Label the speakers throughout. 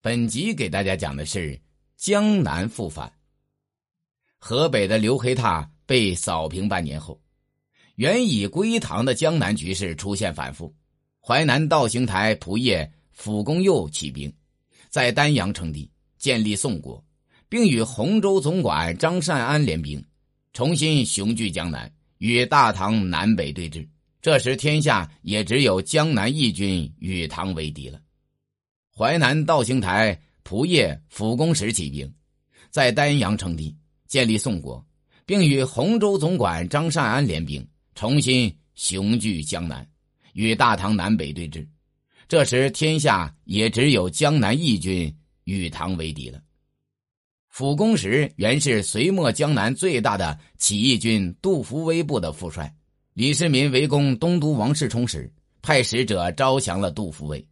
Speaker 1: 本集给大家讲的是江南复反。河北的刘黑闼被扫平半年后，原已归唐的江南局势出现反复。淮南道行台仆射傅公佑起兵，在丹阳称帝，建立宋国，并与洪州总管张善安联兵，重新雄踞江南，与大唐南北对峙。这时天下也只有江南义军与唐为敌了。淮南道行台仆射辅公实起兵，在丹阳称帝，建立宋国，并与洪州总管张善安联兵，重新雄踞江南，与大唐南北对峙。这时天下也只有江南义军与唐为敌了。辅公实原是隋末江南最大的起义军杜伏威部的副帅。李世民围攻东都王世充时，派使者招降了杜伏威。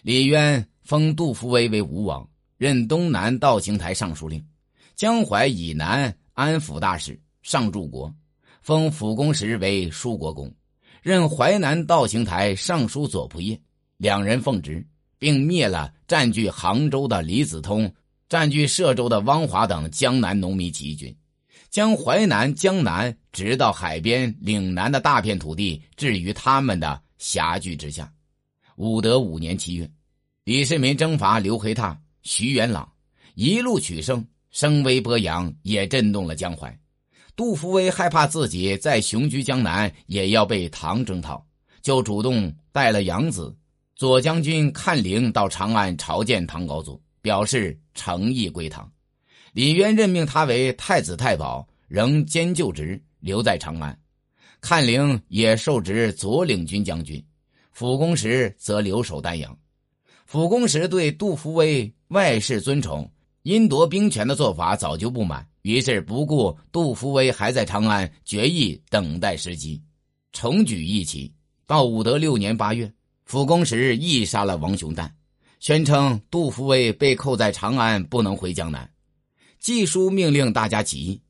Speaker 1: 李渊。封杜伏威为吴王，任东南道行台尚书令，江淮以南安抚大使、上柱国，封辅公时为舒国公，任淮南道行台尚书左仆射。两人奉职，并灭了占据杭州的李子通、占据歙州的汪华等江南农民起义军，将淮南、江南直到海边、岭南的大片土地置于他们的辖据之下。武德五年七月。李世民征伐刘黑闼、徐元朗，一路取胜，声威波扬，也震动了江淮。杜伏威害怕自己在雄居江南也要被唐征讨，就主动带了养子左将军看陵到长安朝见唐高祖，表示诚意归唐。李渊任命他为太子太保，仍兼就职，留在长安。看陵也受职左领军将军，辅公时则留守丹阳。辅公时对杜伏威外事尊崇，因夺兵权的做法早就不满，于是不顾杜伏威还在长安，决意等待时机，重举义旗。到武德六年八月，辅公时义杀了王雄旦，宣称杜伏威被扣在长安，不能回江南。季书命令大家起义，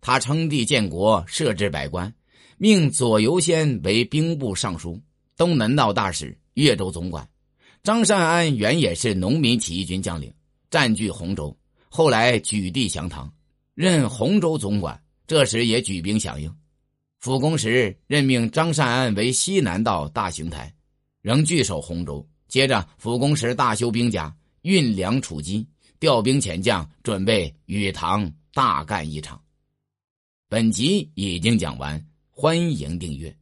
Speaker 1: 他称帝建国，设置百官，命左游先为兵部尚书、东南道大使、越州总管。张善安原也是农民起义军将领，占据洪州，后来举地降唐，任洪州总管。这时也举兵响应。辅公时任命张善安为西南道大行台，仍据守洪州。接着，辅公时大修兵家，运粮储积，调兵遣将，准备与唐大干一场。本集已经讲完，欢迎订阅。